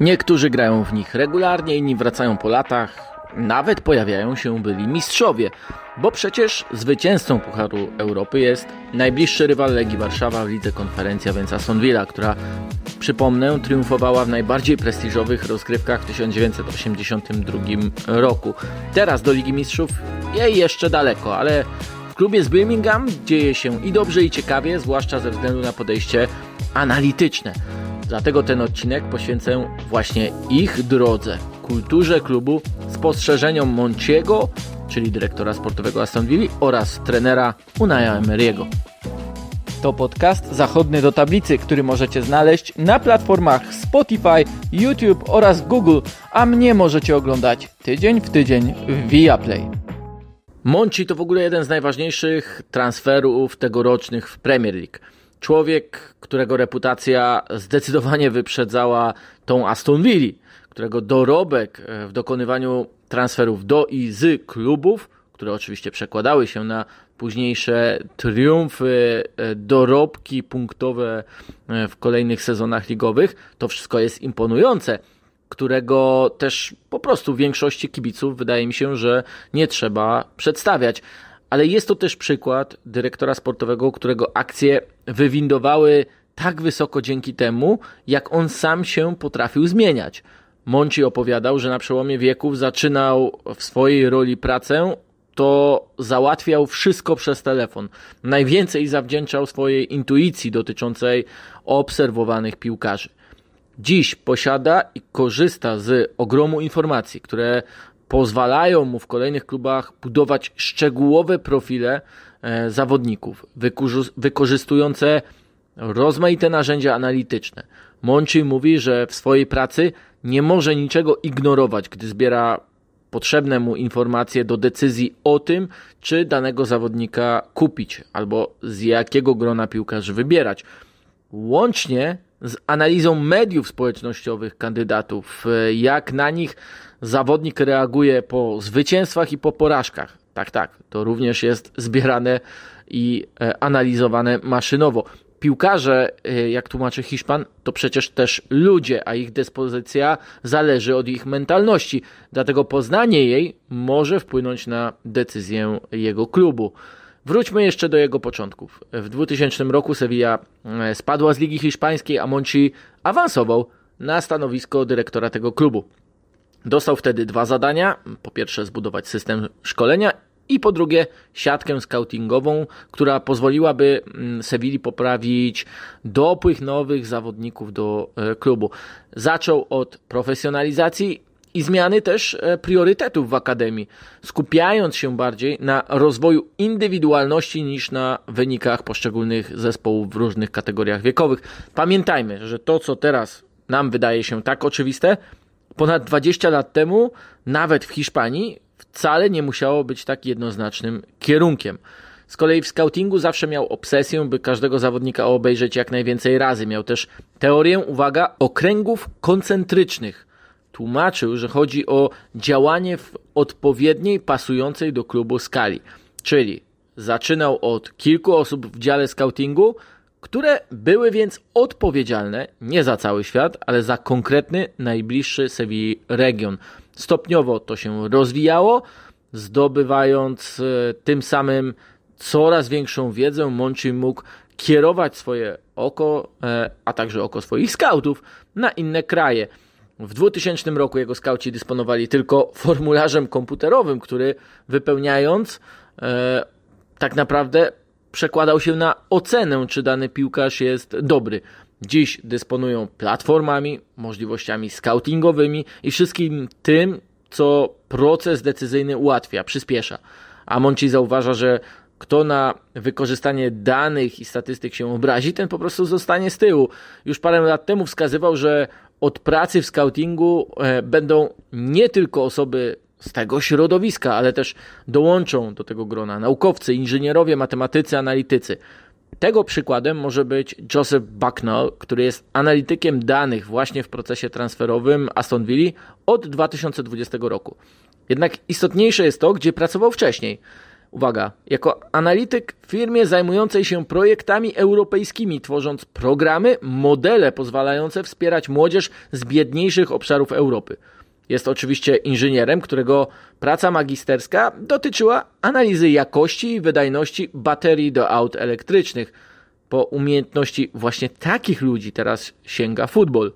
Niektórzy grają w nich regularnie, inni wracają po latach, nawet pojawiają się byli mistrzowie, bo przecież zwycięzcą Pucharu Europy jest najbliższy rywal Legii Warszawa w lidze konferencja, więc Aston Villa, która przypomnę, triumfowała w najbardziej prestiżowych rozgrywkach w 1982 roku. Teraz do Ligi Mistrzów jej jeszcze daleko, ale w klubie z Birmingham dzieje się i dobrze i ciekawie, zwłaszcza ze względu na podejście analityczne. Dlatego ten odcinek poświęcę właśnie ich drodze, kulturze klubu, spostrzeżeniom Monciego, czyli dyrektora sportowego Aston Villa oraz trenera Unaya Emery'ego. To podcast zachodny do tablicy, który możecie znaleźć na platformach Spotify, YouTube oraz Google, a mnie możecie oglądać tydzień w tydzień w Viaplay. Monci to w ogóle jeden z najważniejszych transferów tegorocznych w Premier League. Człowiek, którego reputacja zdecydowanie wyprzedzała tą Aston Villa, którego dorobek w dokonywaniu transferów do i z klubów, które oczywiście przekładały się na późniejsze triumfy, e, dorobki punktowe e, w kolejnych sezonach ligowych, to wszystko jest imponujące, którego też po prostu większości kibiców wydaje mi się, że nie trzeba przedstawiać. Ale jest to też przykład dyrektora sportowego, którego akcje wywindowały tak wysoko dzięki temu, jak on sam się potrafił zmieniać. Monci opowiadał, że na przełomie wieków zaczynał w swojej roli pracę to załatwiał wszystko przez telefon. Najwięcej zawdzięczał swojej intuicji dotyczącej obserwowanych piłkarzy. Dziś posiada i korzysta z ogromu informacji, które pozwalają mu w kolejnych klubach budować szczegółowe profile e, zawodników, wykorzystujące rozmaite narzędzia analityczne. Monci mówi, że w swojej pracy nie może niczego ignorować, gdy zbiera potrzebne mu informacje do decyzji o tym, czy danego zawodnika kupić albo z jakiego grona piłkarzy wybierać. Łącznie z analizą mediów społecznościowych kandydatów, jak na nich zawodnik reaguje po zwycięstwach i po porażkach. Tak, tak, to również jest zbierane i e, analizowane maszynowo piłkarze, y, jak tłumaczy Hiszpan, to przecież też ludzie, a ich dyspozycja zależy od ich mentalności. Dlatego poznanie jej może wpłynąć na decyzję jego klubu. Wróćmy jeszcze do jego początków. W 2000 roku Sevilla e, spadła z Ligi Hiszpańskiej, a Monci awansował na stanowisko dyrektora tego klubu. Dostał wtedy dwa zadania. Po pierwsze, zbudować system szkolenia i po drugie siatkę scoutingową, która pozwoliłaby mm, Sewilli poprawić dopływ nowych zawodników do e, klubu. Zaczął od profesjonalizacji i zmiany też e, priorytetów w akademii, skupiając się bardziej na rozwoju indywidualności niż na wynikach poszczególnych zespołów w różnych kategoriach wiekowych. Pamiętajmy, że to, co teraz nam wydaje się tak oczywiste, ponad 20 lat temu, nawet w Hiszpanii, wcale nie musiało być tak jednoznacznym kierunkiem. Z kolei w scoutingu zawsze miał obsesję, by każdego zawodnika obejrzeć jak najwięcej razy. Miał też teorię, uwaga, okręgów koncentrycznych. Tłumaczył, że chodzi o działanie w odpowiedniej, pasującej do klubu skali. Czyli zaczynał od kilku osób w dziale scoutingu, które były więc odpowiedzialne nie za cały świat, ale za konkretny, najbliższy Sewilli region. Stopniowo to się rozwijało, zdobywając e, tym samym coraz większą wiedzę. Monchi mógł kierować swoje oko, e, a także oko swoich skautów na inne kraje. W 2000 roku jego skauci dysponowali tylko formularzem komputerowym, który wypełniając e, tak naprawdę przekładał się na ocenę, czy dany piłkarz jest dobry. Dziś dysponują platformami, możliwościami scoutingowymi i wszystkim tym, co proces decyzyjny ułatwia, przyspiesza. A Monci zauważa, że kto na wykorzystanie danych i statystyk się obrazi, ten po prostu zostanie z tyłu. Już parę lat temu wskazywał, że od pracy w scoutingu e, będą nie tylko osoby z tego środowiska, ale też dołączą do tego grona naukowcy, inżynierowie, matematycy, analitycy. Tego przykładem może być Joseph Bucknell, który jest analitykiem danych właśnie w procesie transferowym Aston Villa od 2020 roku. Jednak istotniejsze jest to, gdzie pracował wcześniej. Uwaga, jako analityk w firmie zajmującej się projektami europejskimi, tworząc programy, modele pozwalające wspierać młodzież z biedniejszych obszarów Europy. Jest oczywiście inżynierem, którego praca magisterska dotyczyła analizy jakości i wydajności baterii do aut elektrycznych. Po umiejętności właśnie takich ludzi teraz sięga futbol.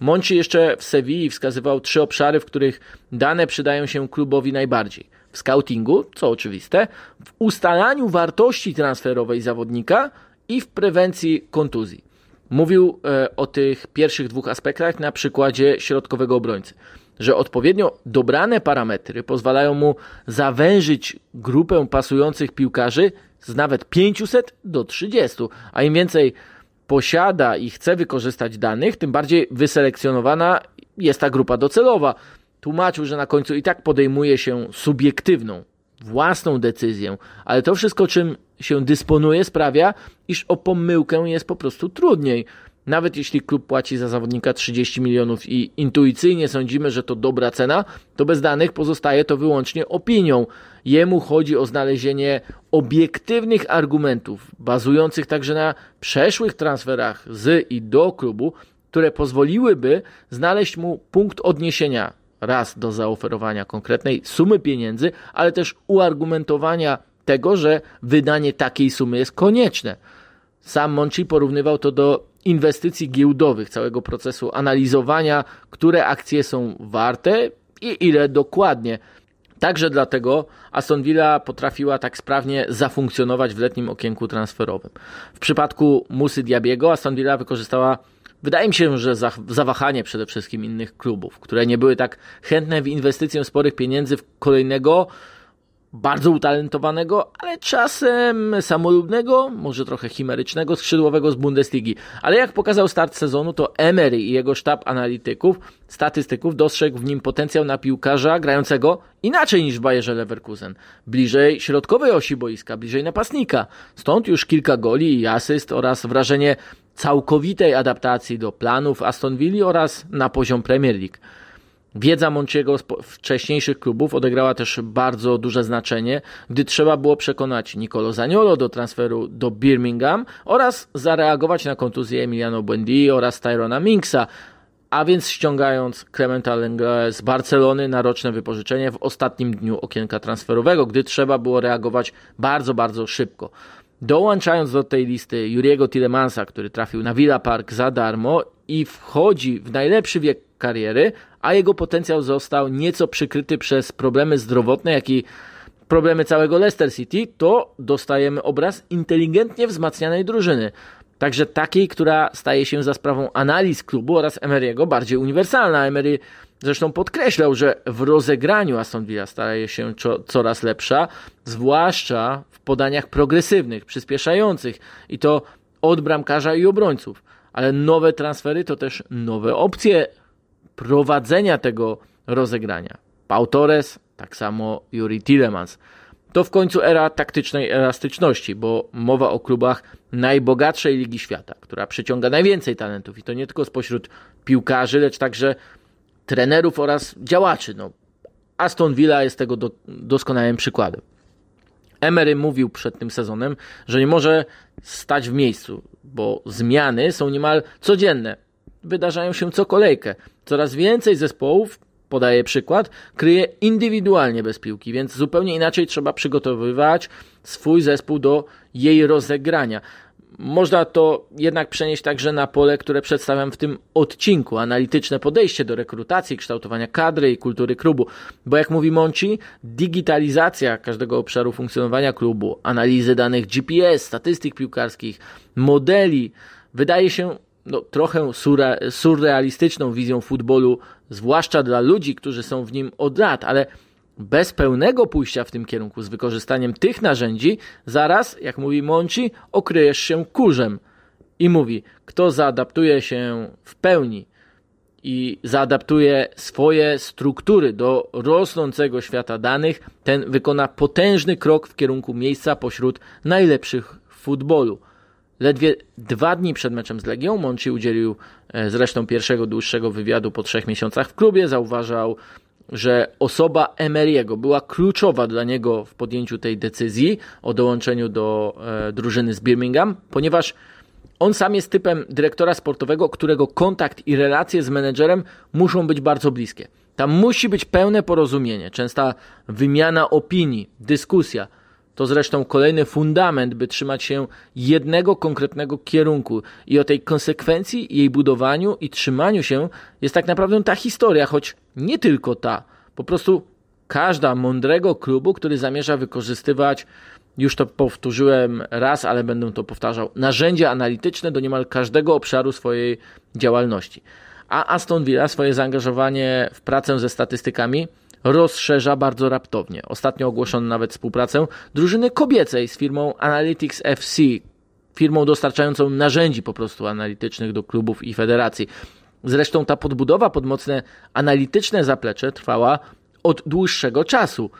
Monci jeszcze w Sewilli wskazywał trzy obszary, w których dane przydają się klubowi najbardziej. W scoutingu, co oczywiste, w ustalaniu wartości transferowej zawodnika i w prewencji kontuzji. Mówił e, o tych pierwszych dwóch aspektach na przykładzie środkowego obrońcy że odpowiednio dobrane parametry pozwalają mu zawężyć grupę pasujących piłkarzy z nawet 500 do 30, a im więcej posiada i chce wykorzystać danych, tym bardziej wyselekcjonowana jest ta grupa docelowa. Tłumaczył, że na końcu i tak podejmuje się subiektywną, własną decyzję, ale to wszystko, czym się dysponuje, sprawia, iż o pomyłkę jest po prostu trudniej. Nawet jeśli klub płaci za zawodnika 30 milionów i intuicyjnie sądzimy, że to dobra cena, to bez danych pozostaje to wyłącznie opinią. Jemu chodzi o znalezienie obiektywnych argumentów, bazujących także na przeszłych transferach z i do klubu, które pozwoliłyby znaleźć mu punkt odniesienia raz do zaoferowania konkretnej sumy pieniędzy, ale też uargumentowania tego, że wydanie takiej sumy jest konieczne. Sam Monchi porównywał to do inwestycji giełdowych, całego procesu analizowania, które akcje są warte i ile dokładnie. Także dlatego Aston Villa potrafiła tak sprawnie zafunkcjonować w letnim okienku transferowym. W przypadku Musy Diabiego Aston Villa wykorzystała Wydaje mi się, że zawahanie przede wszystkim innych klubów, które nie były tak chętne w inwestycję sporych pieniędzy w kolejnego bardzo utalentowanego, ale czasem samolubnego, może trochę chimerycznego skrzydłowego z Bundesligi. Ale jak pokazał start sezonu, to Emery i jego sztab analityków, statystyków dostrzegł w nim potencjał na piłkarza grającego inaczej niż w Bayerze Leverkusen. Bliżej środkowej osi boiska, bliżej napastnika. Stąd już kilka goli i asyst oraz wrażenie całkowitej adaptacji do planów Aston Villa oraz na poziom Premier League. Wiedza Monciego z wcześniejszych klubów odegrała też bardzo duże znaczenie, gdy trzeba było przekonać Nicolo Zaniolo do transferu do Birmingham oraz zareagować na kontuzję Emiliano Buendia oraz Tyrona Minksa, a więc ściągając Clementa Lenglet z Barcelony na roczne wypożyczenie w ostatnim dniu okienka transferowego, gdy trzeba było reagować bardzo, bardzo szybko. Dołączając do tej listy Juriego Tillemansa, który trafił na Villa Park za darmo i wchodzi w najlepszy wiek kariery, a jego potencjał został nieco przykryty przez problemy zdrowotne, jak i problemy całego Leicester City, to dostajemy obraz inteligentnie wzmacnianej drużyny. Także takiej, która staje się za sprawą analiz klubu oraz Emery'ego bardziej uniwersalna. Emery zresztą podkreślał, że w rozegraniu Aston Villa staje się coraz lepsza, zwłaszcza w podaniach progresywnych, przyspieszających i to od bramkarza i obrońców. Ale nowe transfery to też nowe opcje prowadzenia tego rozegrania. Pau Torres, tak samo Yuri Tillemans. To w końcu era taktycznej elastyczności, bo mowa o klubach najbogatszej ligi świata, która przyciąga najwięcej talentów i to nie tylko spośród piłkarzy, lecz także trenerów oraz działaczy. No, Aston Villa jest tego do, doskonałym przykładem. Emery mówił przed tym sezonem, że nie może stać w miejscu, bo zmiany są niemal codzienne. Wydarzają się co kolejkę. Coraz więcej zespołów, podaję przykład, kryje indywidualnie bez piłki, więc zupełnie inaczej trzeba przygotowywać swój zespół do jej rozegrania. Można to jednak przenieść także na pole, które przedstawiam w tym odcinku. Analityczne podejście do rekrutacji, kształtowania kadry i kultury klubu. Bo jak mówi Monci, digitalizacja każdego obszaru funkcjonowania klubu, analizy danych GPS, statystyk piłkarskich, modeli, wydaje się no, trochę surre, surrealistyczną wizją futbolu, zwłaszcza dla ludzi, którzy są w nim od lat, ale bez pełnego pójścia w tym kierunku z wykorzystaniem tych narzędzi, zaraz, jak mówi Monci, okryjesz się kurzem. I mówi, kto zaadaptuje się w pełni i zaadaptuje swoje struktury do rosnącego świata danych, ten wykona potężny krok w kierunku miejsca pośród najlepszych w futbolu. Ledwie dwa dni przed meczem z Legią Monci udzielił e, zresztą pierwszego dłuższego wywiadu po trzech miesiącach w klubie. Zauważał że osoba Emery'ego była kluczowa dla niego w podjęciu tej decyzji o dołączeniu do e, drużyny z Birmingham, ponieważ on sam jest typem dyrektora sportowego, którego kontakt i relacje z menedżerem muszą być bardzo bliskie. Tam musi być pełne porozumienie, częsta wymiana opinii, dyskusja. To zresztą kolejny fundament, by trzymać się jednego konkretnego kierunku. I o tej konsekwencji, jej budowaniu i trzymaniu się jest tak naprawdę ta historia, choć nie tylko ta. Po prostu każda mądrego klubu, który zamierza wykorzystywać, już to powtórzyłem raz, ale będę to powtarzał, narzędzia analityczne do niemal każdego obszaru swojej działalności. A Aston Villa swoje zaangażowanie w pracę ze statystykami rozszerza bardzo raptownie. Ostatnio ogłoszono nawet współpracę drużyny kobiecej z firmą Analytics FC, firmą dostarczającą narzędzi po prostu analitycznych do klubów i federacji. Zresztą ta podbudowa pod mocne analityczne zaplecze trwała od dłuższego czasu.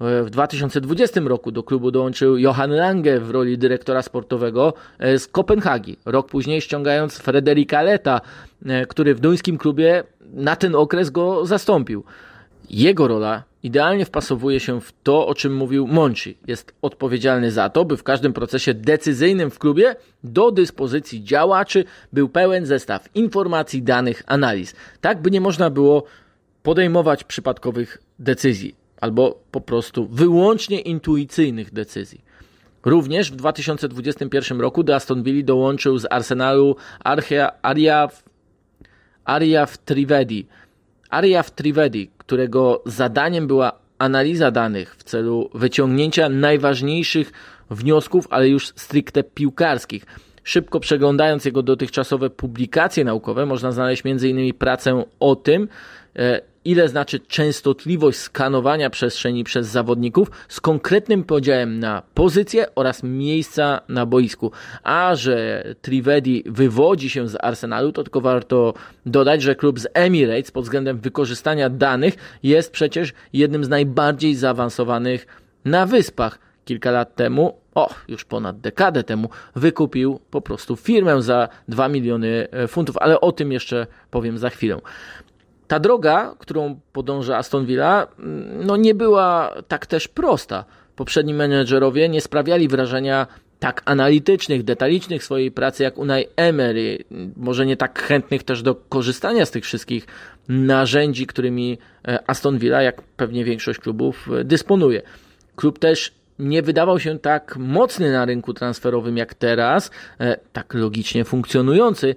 W 2020 roku do klubu dołączył Johan Lange w roli dyrektora sportowego e, z Kopenhagi. Rok później ściągając Frederika Leta, e, który w duńskim klubie na ten okres go zastąpił. Jego rola idealnie wpasowuje się w to, o czym mówił Monchi. Jest odpowiedzialny za to, by w każdym procesie decyzyjnym w klubie do dyspozycji działaczy był pełen zestaw informacji, danych, analiz. Tak, by nie można było podejmować przypadkowych decyzji albo po prostu wyłącznie intuicyjnych decyzji. Również w 2021 roku do Aston Villa dołączył z Arsenalu Aryav, Aryav Trivedi. Aryav Trivedi, którego zadaniem była analiza danych w celu wyciągnięcia najważniejszych wniosków, ale już stricte piłkarskich. Szybko przeglądając jego dotychczasowe publikacje naukowe, można znaleźć m.in. pracę o tym, e, ile znaczy częstotliwość skanowania przestrzeni przez zawodników z konkretnym podziałem na pozycje oraz miejsca na boisku. A że Trivedi wywodzi się z Arsenalu, to tylko warto dodać, że klub z Emirates pod względem wykorzystania danych jest przecież jednym z najbardziej zaawansowanych na wyspach. Kilka lat temu o, już ponad dekadę temu, wykupił po prostu firmę za 2 miliony funtów, ale o tym jeszcze powiem za chwilę. Ta droga, którą podąża Aston Villa, mm, no nie była tak też prosta. Poprzedni menedżerowie nie sprawiali wrażenia tak analitycznych, detalicznych swojej pracy jak Unai Emery, może nie tak chętnych też do korzystania z tych wszystkich narzędzi, którymi e, Aston Villa, jak pewnie większość klubów, e, dysponuje. Klub też nie wydawał się tak mocny na rynku transferowym jak teraz, e, tak logicznie funkcjonujący,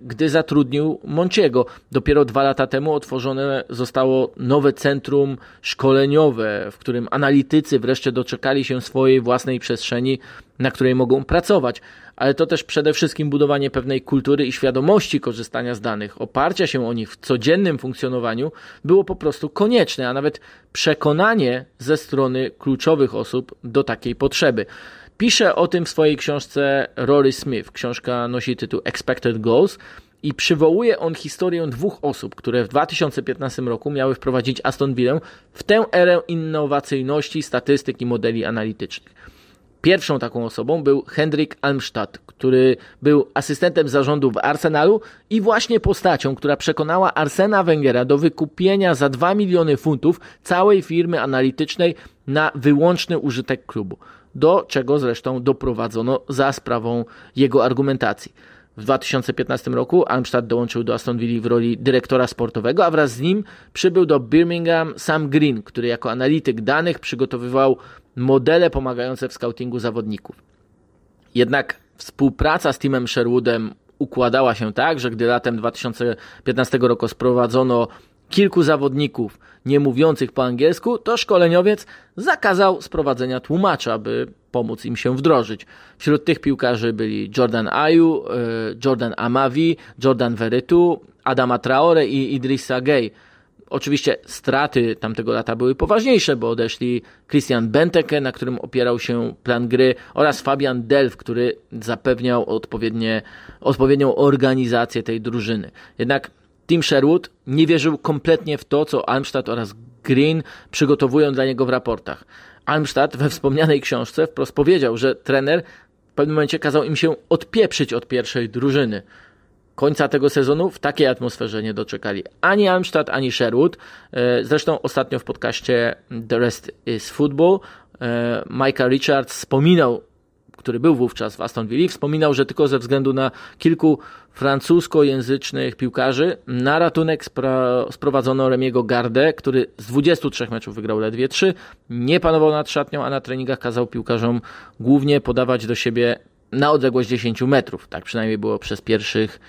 gdy zatrudnił Monciego. Dopiero dwa lata temu otworzone zostało nowe centrum szkoleniowe, w którym analitycy wreszcie doczekali się swojej własnej przestrzeni, na której mogą pracować ale to też przede wszystkim budowanie pewnej kultury i świadomości korzystania z danych, oparcia się o nich w codziennym funkcjonowaniu było po prostu konieczne, a nawet przekonanie ze strony kluczowych osób do takiej potrzeby. Pisze o tym w swojej książce Rory Smith. Książka nosi tytuł Expected Goals i przywołuje on historię dwóch osób, które w 2015 roku miały wprowadzić Aston Villa w tę erę innowacyjności, statystyk i modeli analitycznych. Pierwszą taką osobą był Hendrik Almstadt, który był asystentem zarządu w Arsenalu i właśnie postacią, która przekonała Arsena Wengera do wykupienia za 2 miliony funtów całej firmy analitycznej na wyłączny użytek klubu, do czego zresztą doprowadzono za sprawą jego argumentacji. W 2015 roku Almstadt dołączył do Aston Villa w roli dyrektora sportowego, a wraz z nim przybył do Birmingham Sam Green, który jako analityk danych przygotowywał modele pomagające w scoutingu zawodników. Jednak współpraca z Timem Sherwoodem układała się tak, że gdy latem 2015 roku sprowadzono kilku zawodników nie mówiących po angielsku, to szkoleniowiec zakazał sprowadzenia tłumacza, by pomóc im się wdrożyć. Wśród tych piłkarzy byli Jordan Ayu, e, Jordan Amavi, Jordan Veretu, Adama Traore i Idrissa Gay. Oczywiście straty tamtego lata były poważniejsze, bo odeszli Christian Benteke, na którym opierał się plan gry, oraz Fabian Delf, który zapewniał odpowiednie, odpowiednią organizację tej drużyny. Jednak Tim Sherwood nie wierzył kompletnie w to, co Almstadt oraz Green przygotowują dla niego w raportach. Almstadt we wspomnianej książce wprost powiedział, że trener w pewnym momencie kazał im się odpieprzyć od pierwszej drużyny. końca tego sezonu w takiej atmosferze nie doczekali ani Almstadt, ani Sherwood. E, zresztą ostatnio w podcaście The Rest is Football e, Micah Richards wspominał który był wówczas w Aston Villa, wspominał, że tylko ze względu na kilku francuskojęzycznych piłkarzy na ratunek sprowadzono Remiego Gardę, który z 23 meczów wygrał ledwie 3, nie panował nad szatnią, a na treningach kazał piłkarzom głównie podawać do siebie na odległość 10 metrów. Tak przynajmniej było przez pierwszych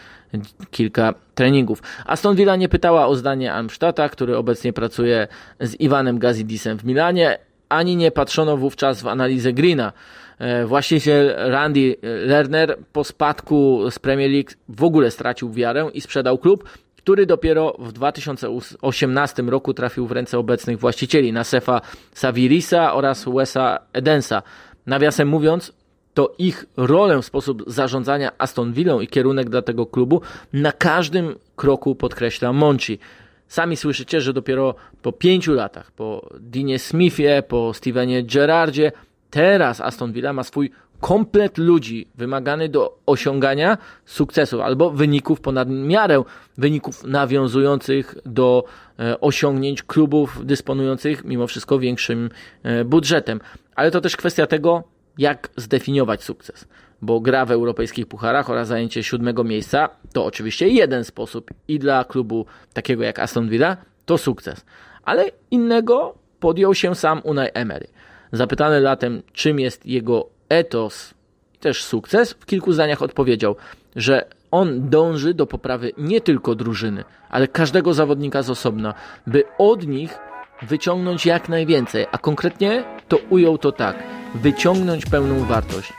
kilka treningów. Aston Villa nie pytała o zdanie Amstata, który obecnie pracuje z Iwanem Gazidisem w Milanie, ani nie patrzono wówczas w analizę Greena. E, właściciel Randy Lerner po spadku z Premier League w ogóle stracił wiarę i sprzedał klub, który dopiero w 2018 roku trafił w ręce obecnych właścicieli Nasefa Savirisa oraz Wesa Edensa. Nawiasem mówiąc, to ich rolę, sposób zarządzania Aston Villą i kierunek dla tego klubu na każdym kroku podkreśla Monchi. Sami słyszycie, że dopiero po pięciu latach, po Dinie Smithie, po Stevenie Gerardzie, teraz Aston Villa ma swój komplet ludzi wymagany do osiągania sukcesów albo wyników ponad miarę, wyników nawiązujących do e, osiągnięć klubów dysponujących mimo wszystko większym e, budżetem. Ale to też kwestia tego, jak zdefiniować sukces. Bo gra w europejskich pucharach oraz zajęcie siódmego miejsca to oczywiście jeden sposób i dla klubu takiego jak Aston Villa to sukces. Ale innego podjął się sam Unai Emery. Zapytany latem, czym jest jego etos i też sukces, w kilku zdaniach odpowiedział, że on dąży do poprawy nie tylko drużyny, ale każdego zawodnika z osobna, by od nich wyciągnąć jak najwięcej, a konkretnie to ujął to tak: wyciągnąć pełną wartość.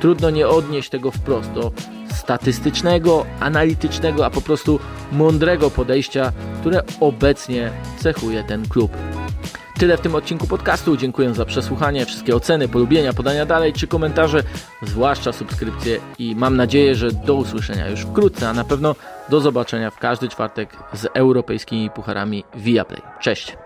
Trudno nie odnieść tego wprost do statystycznego, analitycznego, a po prostu mądrego podejścia, które obecnie cechuje ten klub. Tyle w tym odcinku podcastu. Dziękuję za przesłuchanie, wszystkie oceny, polubienia, podania dalej czy komentarze, zwłaszcza subskrypcje i mam nadzieję, że do usłyszenia już wkrótce, a na pewno do zobaczenia w każdy czwartek z europejskimi pucharami Viaplay. Cześć!